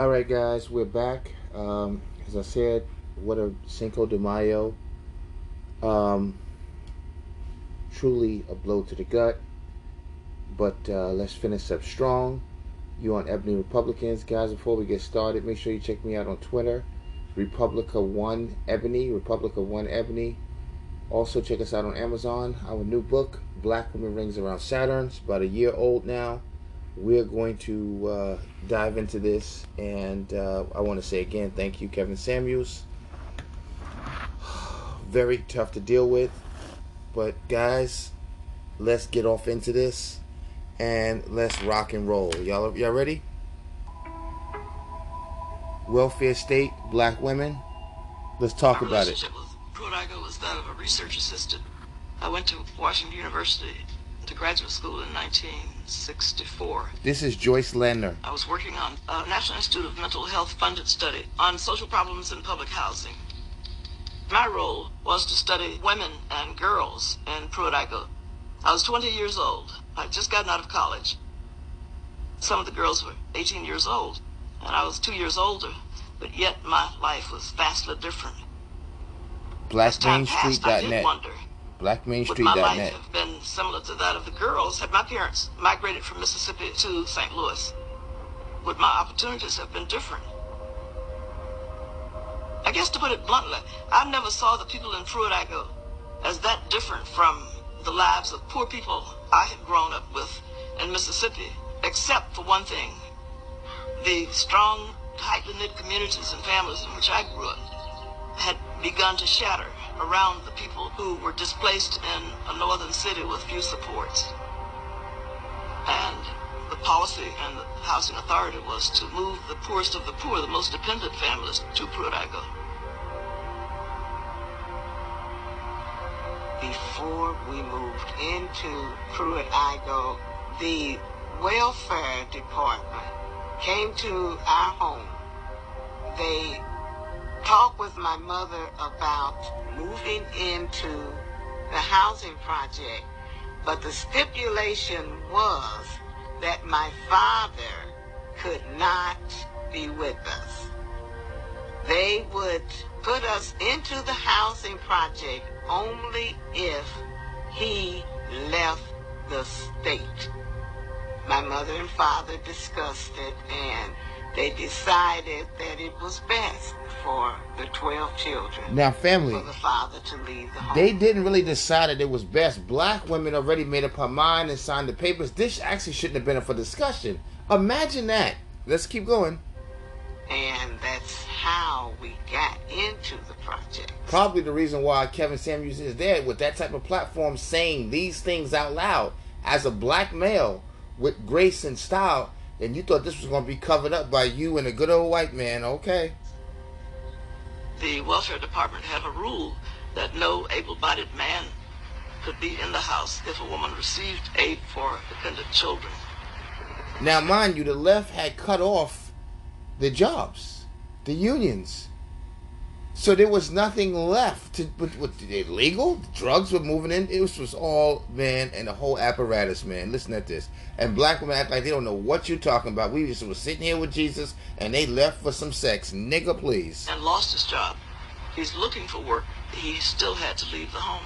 All right, guys, we're back. Um, as I said, what a Cinco de Mayo. Um, truly a blow to the gut. But uh, let's finish up strong. You on Ebony Republicans, guys. Before we get started, make sure you check me out on Twitter, Republica One Ebony, Republica One Ebony. Also, check us out on Amazon. Our new book, Black Women Rings Around Saturn. It's about a year old now. We're going to uh, dive into this, and uh, I want to say again, thank you, Kevin Samuels. Very tough to deal with, but guys, let's get off into this, and let's rock and roll. Y'all, y'all ready? Welfare state, black women. Let's talk about it. with Pruitt-Igoe was that of a research assistant. I went to Washington University graduate school in 1964. This is Joyce Ladner. I was working on a National Institute of Mental Health funded study on social problems in public housing. My role was to study women and girls in Pruitt-Igoe. I was 20 years old. I'd just gotten out of college. Some of the girls were 18 years old, and I was two years older, but yet my life was vastly different. As time passed, I did BlackMainStreet.net. wonder would my life BlackMainStreet.net. have been similar to that of the girls had my parents migrated from Mississippi to St. Louis? Would my opportunities have been different? I guess to put it bluntly, I never saw the people in Pruitt-Igoe as that different from the lives of poor people I had grown up with in Mississippi, except for one thing. The strong, tightly knit communities and families in which I grew up had begun to shatter around the people who were displaced in a northern city with few supports. And the policy and the housing authority was to move the poorest of the poor, the most dependent families, to Pruitt-Igoe. before we moved into Pruitt-Igoe, the welfare department came to our home. They talked with my mother about moving into the housing project, but the stipulation was that my father could not be with us. They would put us into the housing project only if he left the state. My mother and father discussed it and they decided that it was best for the 12 children Now, family, for the father to leave the home. they didn't really decide that it was best. Black women already made up her mind and signed the papers. This actually shouldn't have been up for discussion. Imagine that. Let's keep going. and that's how we got into the project. Probably the reason why Kevin Samuels is there with that type of platform saying these things out loud as a black male with grace and style. And you thought this was going to be covered up by you and a good old white man. Okay. The welfare department had a rule that no able-bodied man could be in the house if a woman received aid for dependent children. Now, mind you, the left had cut off the jobs, the unions. So there was nothing left to. What, illegal drugs were moving in. It was, was all man and the whole apparatus, man. Listen at this. And black women act like they don't know what you're talking about. We just were sitting here with Jesus, and they left for some sex, nigga. Please. and lost his job. He's looking for work. He still had to leave the home.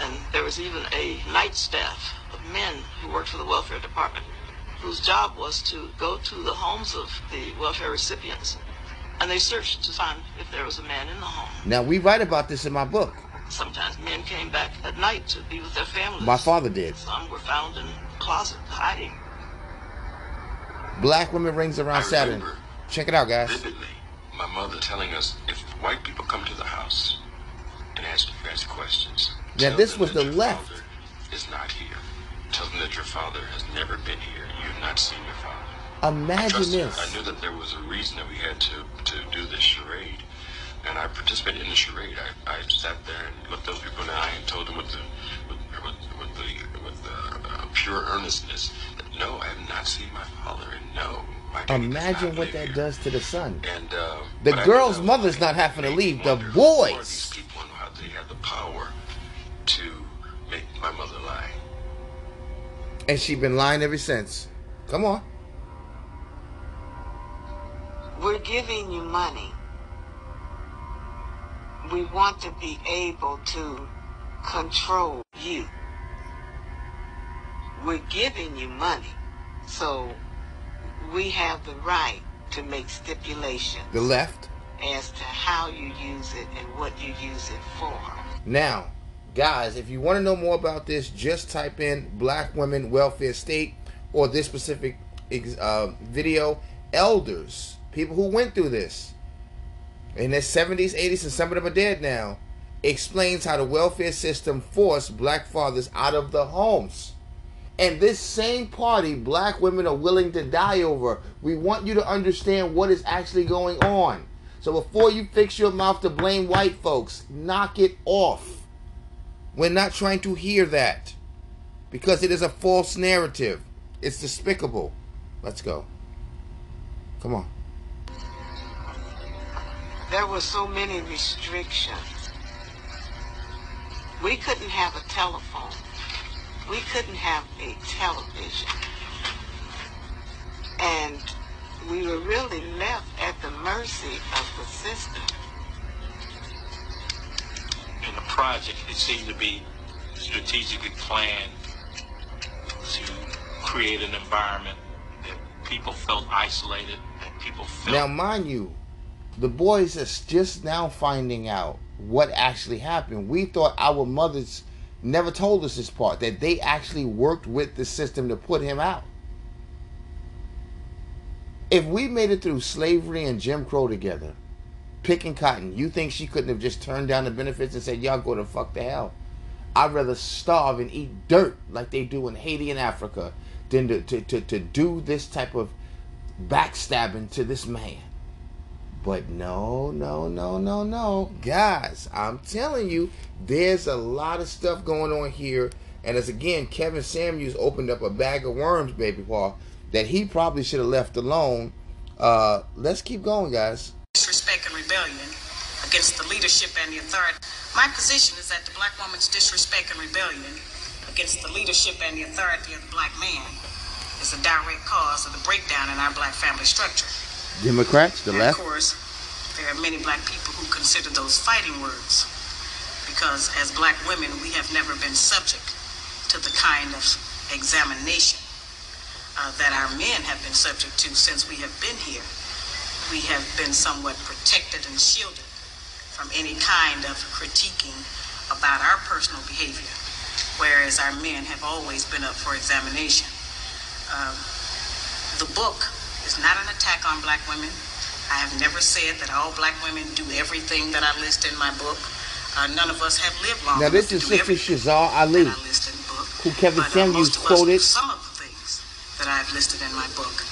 And there was even a night staff of men who worked for the welfare department whose job was to go to the homes of the welfare recipients and they searched to find if there was a man in the home. Now we write about this in my book. Sometimes men came back at night to be with their families. My father did. Some were found in closet hiding. Black women rings around I Saturn. Check it out, guys. vividly my mother telling us if white people come to the house and ask you guys questions. Now, this was the left. Is not here. Tell them that your father has never been here. You've not seen your father. I Imagine this. I knew that there was a reason that we had to, to do this charade. And I participated in the charade. I, I sat there and looked those people in the eye and told them with the with, with, with the with the uh, pure earnestness that no, I have not seen my father, and no, my daddy does Imagine what that here. does to the son. And uh, The girl's mother's not having to leave. The boys. These people and how they have the power to make my mother lie. And she been lying ever since. Come on. We're giving you money. We want to be able to control you. We're giving you money. So we have the right to make stipulations. The left. As to how you use it and what you use it for. Now, guys, if you want to know more about this, just type in Black Women Welfare State or this specific uh, video. Elders, people who went through this in their 70s, 80s, and some of them are dead now, explains how the welfare system forced black fathers out of the homes. And this same party, black women are willing to die over. We want you to understand what is actually going on. So before you fix your mouth to blame white folks, knock it off. We're not trying to hear that because it is a false narrative. It's despicable. Let's go. Come on. There were so many restrictions. We couldn't have a telephone we couldn't have a television. And we were really left at the mercy of the system. In the project, it seemed to be strategically planned to create an environment that people felt isolated, that people felt. Now, mind you, the boys are just now finding out what actually happened. We thought our mothers never told us this part that they actually worked with the system to put him out. If we made it through slavery and Jim Crow together, picking cotton, you think she couldn't have just turned down the benefits and said, Y'all go to fuck the hell? I'd rather starve and eat dirt like they do in Haiti and Africa than to, to, to, to do this type of backstabbing to this man. But no, no, no, no, no. Guys, I'm telling you, there's a lot of stuff going on here. And as again, Kevin Samuels opened up a bag of worms, baby Paul, that he probably should have left alone. Uh, let's keep going, guys. Disrespect and rebellion against the leadership and the authority. My position is that the black woman's disrespect and rebellion against the leadership and the authority of the black man is a direct cause of the breakdown in our black family structure. Democrats, the and left. Of course, there are many black people who consider those fighting words because as black women, we have never been subject to the kind of examination uh, that our men have been subject to since we have been here. We have been somewhat protected and shielded from any kind of critiquing about our personal behavior, whereas our men have always been up for examination. Um, the book is not an attack on black women. I have never said that all black women do everything that I list in my book. Uh, none of us have lived long. Now this is Sister Shahrazad Ali, who Kevin but, Samuels uh, quoted. Some of the things that I've listed in my book,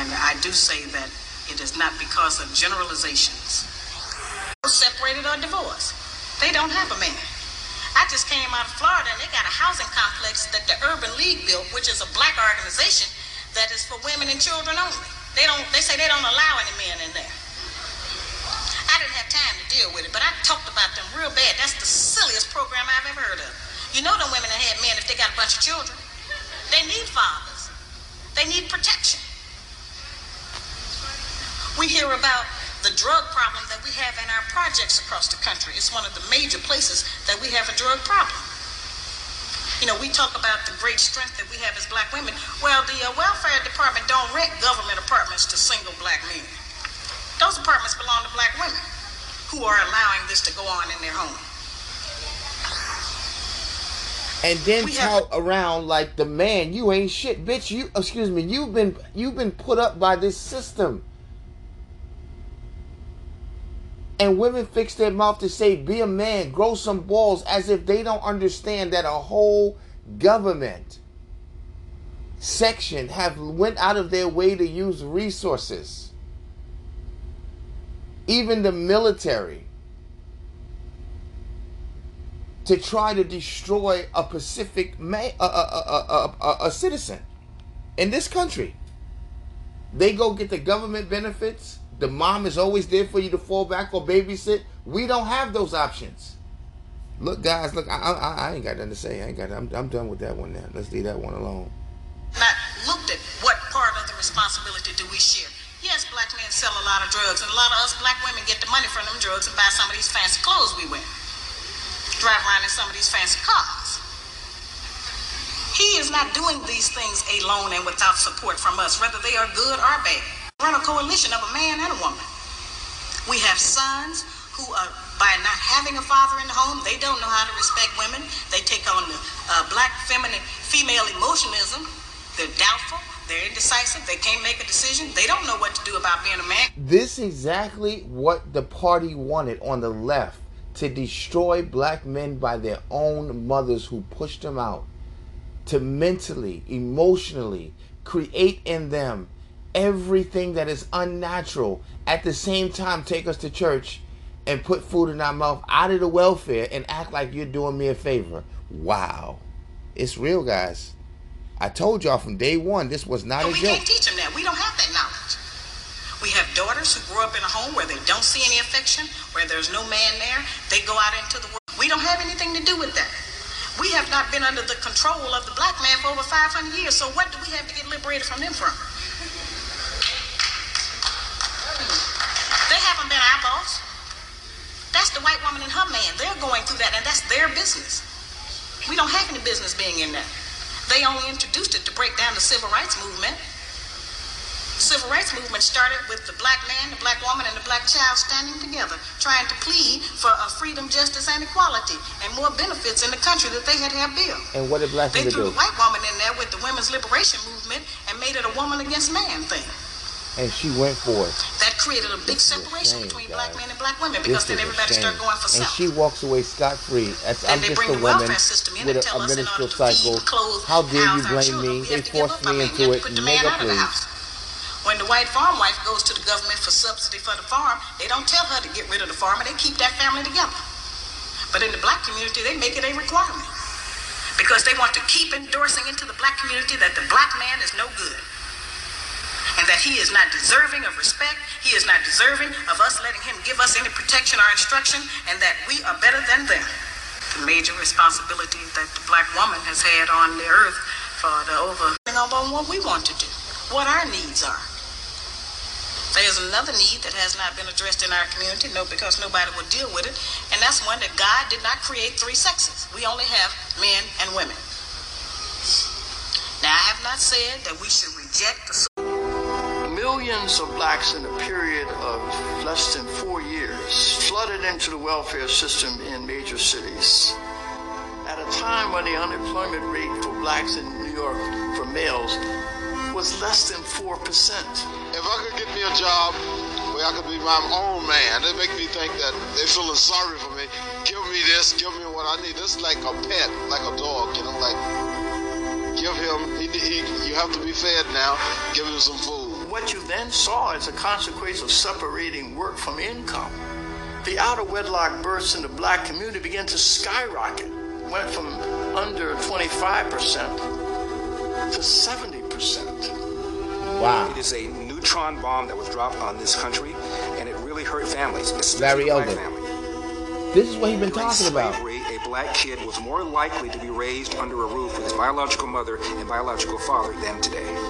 and I do say that it is not because of generalizations. Separated or divorced, they don't have a man. I just came out of Florida, and they got a housing complex that the Urban League built, which is a black organization that is for women and children only. They don't. They say they don't allow any men in there. I didn't have time to deal with it, but I talked about them real bad. That's the silliest program I've ever heard of. You know, them women that had men if they got a bunch of children. They need fathers. They need protection. We hear about the drug problem that we have in our projects across the country. It's one of the major places that we have a drug problem. You know, we talk about the great strength that we have as black women. Well, the uh, welfare department don't rent government apartments to single black men. Those apartments belong to black women who are allowing this to go on in their home. And then tout around like the man, you ain't shit, bitch. You excuse me, you've been you've been put up by this system. And women fix their mouth to say, be a man, grow some balls, as if they don't understand that a whole government section have went out of their way to use resources. Even the military to try to destroy a Pacific ma- a, a, a, a, citizen in this country. They go get the government benefits the mom is always there for you to fall back or babysit. We don't have those options. Look, guys, look, I, I, I ain't got nothing to say. I ain't got. I'm, I'm done with that one now. Let's leave that one alone. Not looked at what part of the responsibility do we share. Yes, black men sell a lot of drugs, and a lot of us black women get the money from them drugs and buy some of these fancy clothes we wear. Drive around in some of these fancy cars. He is not doing these things alone and without support from us, whether they are good or bad. Run a coalition of a man and a woman. We have sons who are, by not having a father in the home, they don't know how to respect women. They take on the uh, black feminine female emotionalism. They're doubtful. They're indecisive. They can't make a decision. They don't know what to do about being a man. This is exactly what the party wanted on the left to destroy black men by their own mothers who pushed them out to mentally, emotionally create in them everything that is unnatural. At the same time, take us to church and put food in our mouth out of the welfare and act like you're doing me a favor. Wow. It's real, guys. I told y'all from day one this was not No, a we joke. can't teach them that. We don't have that knowledge. We have daughters who grow up in a home where they don't see any affection, where there's no man there. They go out into the world. We don't have anything to do with that. We have not been under the control of the black man for over 500 years. So what do we have to get liberated from them from? White woman and her man. They're going through that, and that's their business. We don't have any business being in that. They only introduced it to break down the civil rights movement. Civil rights movement started with the black man, the black woman, and the black child standing together, trying to plead for uh, freedom, justice, and equality, and more benefits in the country that they had have built. And what did black people do? They threw do? the white woman in there with the women's liberation movement and made it a woman against man thing. And she went for it. That created a big This is a separation shame, between guys. black men and black women because then everybody started going for And she walks away scot free. That's Then I'm they just bring a woman welfare system in with a, a us in menstrual feed, cycle. clothe, How dare you blame me? They forced me into it. to put the man Nigga, out please. When the white farm wife goes to the government for subsidy for the farm, they don't tell her to get rid of the farm and they keep that family together. But in the black community, they make it a requirement because they want to keep endorsing into the black community that the black man is no good and that he is not deserving of respect. He is not deserving of us letting him give us any protection or instruction, and that we are better than them. The major responsibility that the black woman has had on the earth for the over on what we want to do, what our needs are. There's another need that has not been addressed in our community, no, because nobody will deal with it, and that's one that God did not create three sexes. We only have men and women. Now, I have not said that we should reject the Millions of blacks in a period of less than four years flooded into the welfare system in major cities. At a time when the unemployment rate for blacks in New York for males was less than 4%. If I could get me a job where I could be my own man, they make me think that they're feeling sorry for me. Give me this, give me what I need. This is like a pet, like a dog, you know, like give him, he, he, you have to be fed now, give him some food. What you then saw as a consequence of separating work from income, the out of wedlock births in the black community began to skyrocket. Went from under 25% to 70%. Wow. It is a neutron bomb that was dropped on this country, and it really hurt families, especially Larry the black Elder. family. This is what he's been During talking about. slavery, a black kid was more likely to be raised under a roof with his biological mother and biological father than today.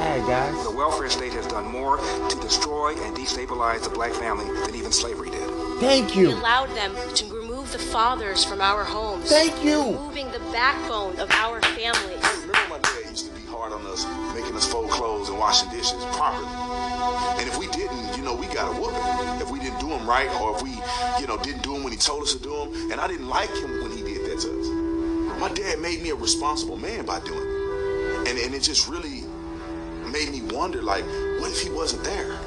That's sad, guys. The welfare state has done more to destroy and destabilize the black family than even slavery did. Thank you. We allowed them to remove the fathers from our homes. Thank you. Removing the backbone of our families. Remember my dad used to be hard on us, making us fold clothes and washing dishes properly. And if we didn't, you know, we got a whooping. If we didn't do them right, or if we, you know, didn't do them when he told us to do them. And I didn't like him when he did that to us. My dad made me a responsible man by doing it. And, and it just really made me wonder, like, what if he wasn't there?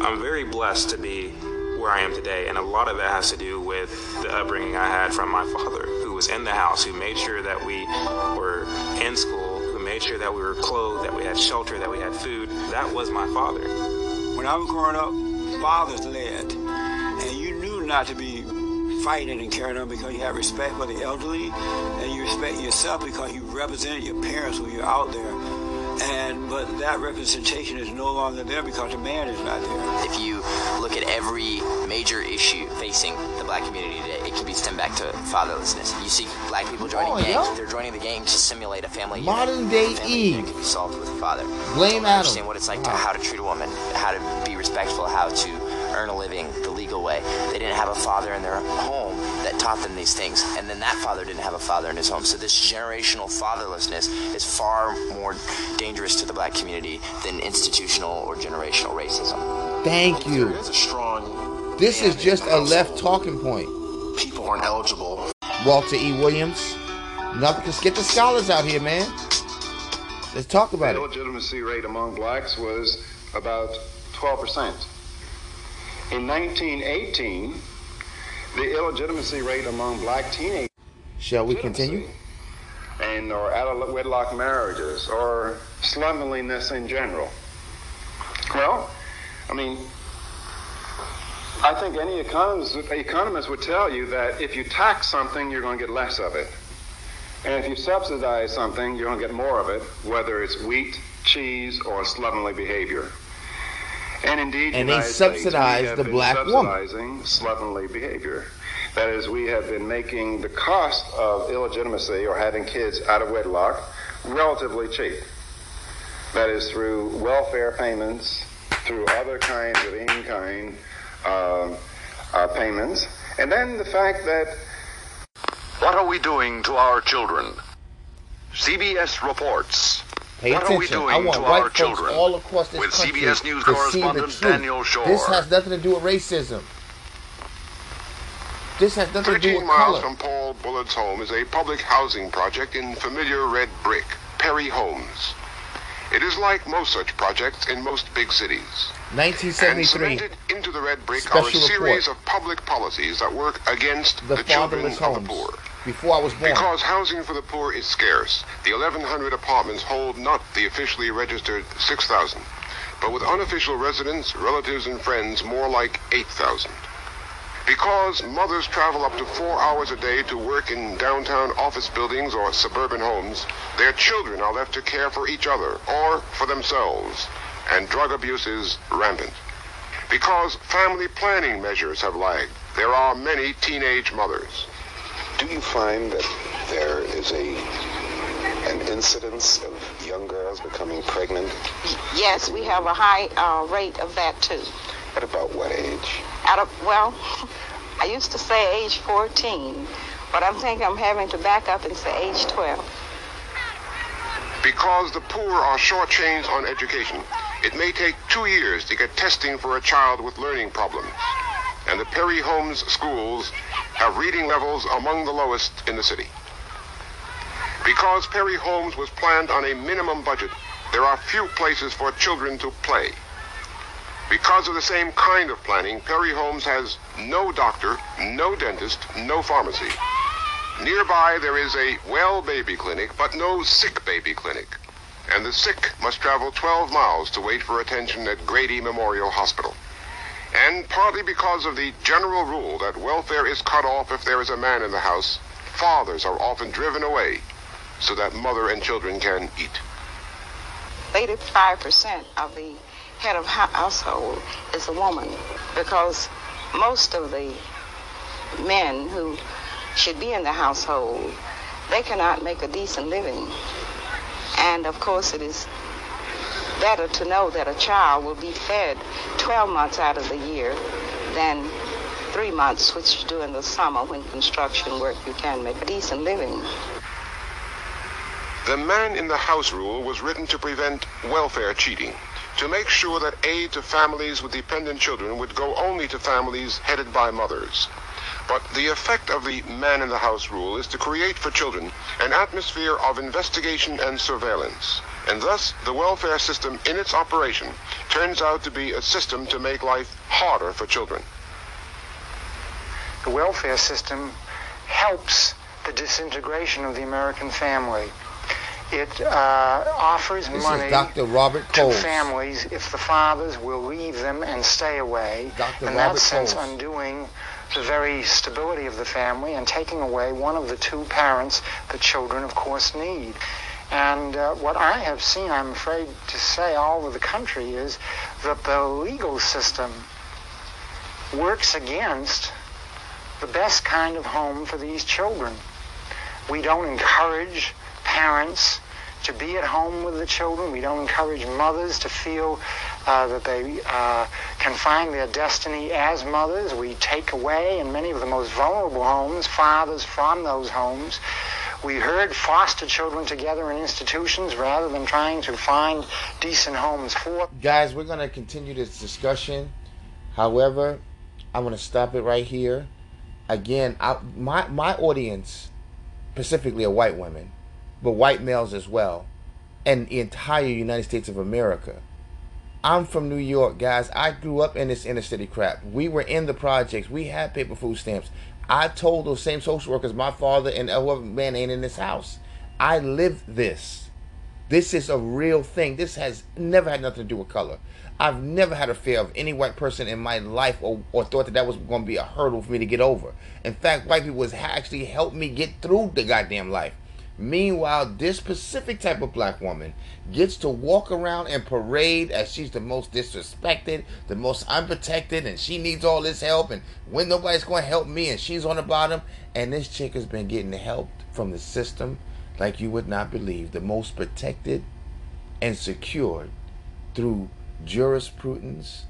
I'm very blessed to be where I am today, and a lot of that has to do with the upbringing I had from my father, who was in the house, who made sure that we were in school, who made sure that we were clothed, that we had shelter, that we had food. That was my father. When I was growing up, fathers led, and you knew not to be fighting and carrying on because you had respect for the elderly, and you respect yourself because you represented your parents when you're out there. And but that representation is no longer there because the man is not there. If you look at every major issue facing the black community today, it can be stemmed back to fatherlessness. You see black people joining Oh, gangs. yeah. They're joining the gang to simulate a family Modern unit. day family Eve. unit can be solved with a father. Blame Adam. Understand what it's like to how to treat a woman, how to be respectful, how to earn a living the legal way. They didn't have a father in their home that taught them these things, and then that father didn't have a father in his home. So this generational fatherlessness is far more dangerous to the black community than institutional or generational racism. Thank you. There's a strong. This is just a left talking point. People aren't eligible. Walter E. Williams. Nothing. Just get the scholars out here, man. Let's talk about the it. illegitimacy rate among blacks was about 12%. In 1918, the illegitimacy rate among black teenagers Shall we continue? and or out of wedlock marriages or slovenliness in general. Well, I mean, I think any economist, economist would tell you that if you tax something, you're going to get less of it. And if you subsidize something, you're going to get more of it, whether it's wheat, cheese, or slovenly behavior. And indeed, And they United we subsidize have the been black woman. subsidizing slovenly behavior. That is, we have been making the cost of illegitimacy or having kids out of wedlock relatively cheap. That is through welfare payments, through other kinds of in-kind uh, uh, payments, and then the fact that What are we doing to our children? CBS reports. Pay what are we attention. doing I want to white our folks children? all across this With country CBS News to see the truth. Daniel Schorr. This has nothing to do with racism. This has nothing to do 13 with miles color. from Paul Bullett's home is a public housing project in familiar red brick, Perry Homes. It is like most such projects in most big cities. And 1973. cemented into the red brick are a series report. of public policies that work against The the, children of homes. the poor. Before I was born. Because housing for the poor is scarce, the 1,100 apartments hold not the officially registered 6,000, but with unofficial residents, relatives, and friends, more like 8,000. Because mothers travel up to four hours a day to work in downtown office buildings or suburban homes, their children are left to care for each other or for themselves, and drug abuse is rampant. Because family planning measures have lagged, there are many teenage mothers. Do you find that there is a an incidence of young girls becoming pregnant? Yes, we have a high uh, rate of that too. At about what age? Out of well, I used to say age 14, but I'm thinking I'm having to back up and say age 12. Because the poor are shortchanged on education, it may take two years to get testing for a child with learning problems. And the Perry Homes schools have reading levels among the lowest in the city. Because Perry Homes was planned on a minimum budget, there are few places for children to play. Because of the same kind of planning, Perry Homes has no doctor, no dentist, no pharmacy. Nearby, there is a well baby clinic, but no sick baby clinic. And the sick must travel 12 miles to wait for attention at Grady Memorial Hospital. And partly because of the general rule that welfare is cut off if there is a man in the house, fathers are often driven away so that mother and children can eat. 85% of the head of household is a woman because most of the men who should be in the household, they cannot make a decent living. And of course, it is better to know that a child will be fed 12 months out of the year than three months, which during the summer when construction work you can make a decent living. The man in the house rule was written to prevent welfare cheating, to make sure that aid to families with dependent children would go only to families headed by mothers. But the effect of the man in the house rule is to create for children an atmosphere of investigation and surveillance. And thus, the welfare system in its operation turns out to be a system to make life harder for children. The welfare system helps the disintegration of the American family. It uh, offers This money Dr. Robert to families if the fathers will leave them and stay away. Dr. In Robert that sense, Coles. undoing the very stability of the family and taking away one of the two parents the children, of course, need. And uh, what I have seen, I'm afraid to say, all over the country is that the legal system works against the best kind of home for these children. We don't encourage parents to be at home with the children. We don't encourage mothers to feel uh, that they uh, can find their destiny as mothers. We take away, in many of the most vulnerable homes, fathers from those homes. We heard foster children together in institutions rather than trying to find decent homes for. Guys, we're going to continue this discussion. However, I'm going to stop it right here. Again, I, my my audience, specifically are white women, but white males as well, and the entire United States of America. I'm from New York, guys. I grew up in this inner city crap. We were in the projects. We had paper food stamps. I told those same social workers, my father and uh, whoever man ain't in this house. I lived this. This is a real thing. This has never had nothing to do with color. I've never had a fear of any white person in my life or, or thought that that was going to be a hurdle for me to get over. In fact, white people has actually helped me get through the goddamn life. Meanwhile, this specific type of black woman gets to walk around and parade as she's the most disrespected, the most unprotected, and she needs all this help. And when nobody's going to help me, and she's on the bottom, and this chick has been getting help from the system like you would not believe. The most protected and secured through jurisprudence,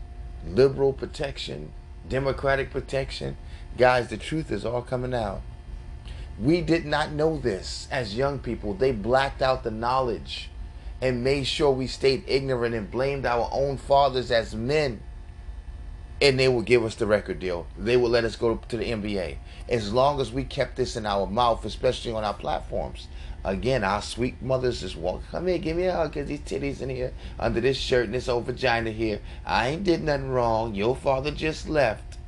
liberal protection, democratic protection. Guys, the truth is all coming out. We did not know this as young people. They blacked out the knowledge and made sure we stayed ignorant and blamed our own fathers as men. And they would give us the record deal. They would let us go to the NBA. As long as we kept this in our mouth, especially on our platforms. Again, our sweet mothers just walk, come here, give me a hug, cause these titties in here, under this shirt and this old vagina here. I ain't did nothing wrong. Your father just left.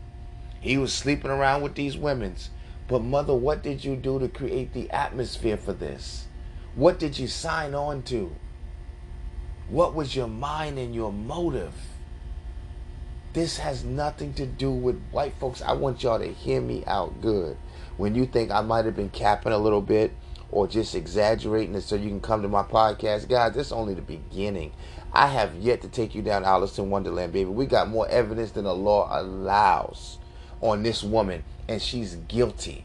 He was sleeping around with these women's. But mother, what did you do to create the atmosphere for this? What did you sign on to? What was your mind and your motive? This has nothing to do with white folks. I want y'all to hear me out good. When you think I might have been capping a little bit or just exaggerating it so you can come to my podcast, guys, this is only the beginning. I have yet to take you down Alice in Wonderland, baby. We got more evidence than the law allows on this woman and she's guilty.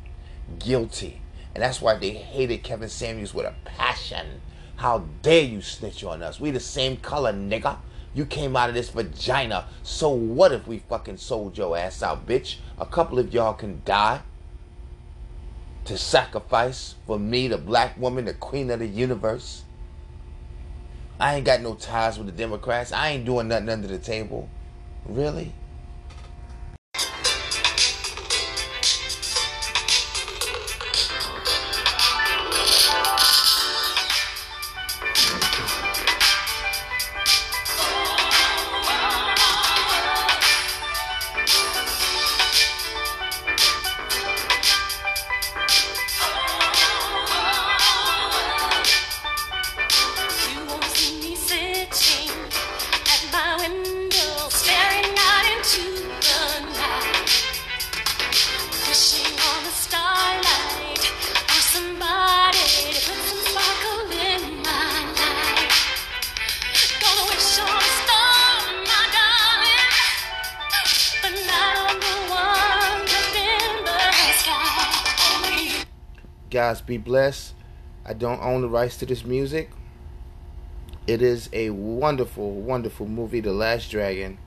Guilty. And that's why they hated Kevin Samuels with a passion. How dare you snitch on us? We the same color, nigga. You came out of this vagina. So what if we fucking sold your ass out, bitch? A couple of y'all can die to sacrifice for me, the black woman, the queen of the universe. I ain't got no ties with the Democrats. I ain't doing nothing under the table. Really? Guys, be blessed. I don't own the rights to this music. It is a wonderful, wonderful movie, The Last Dragon.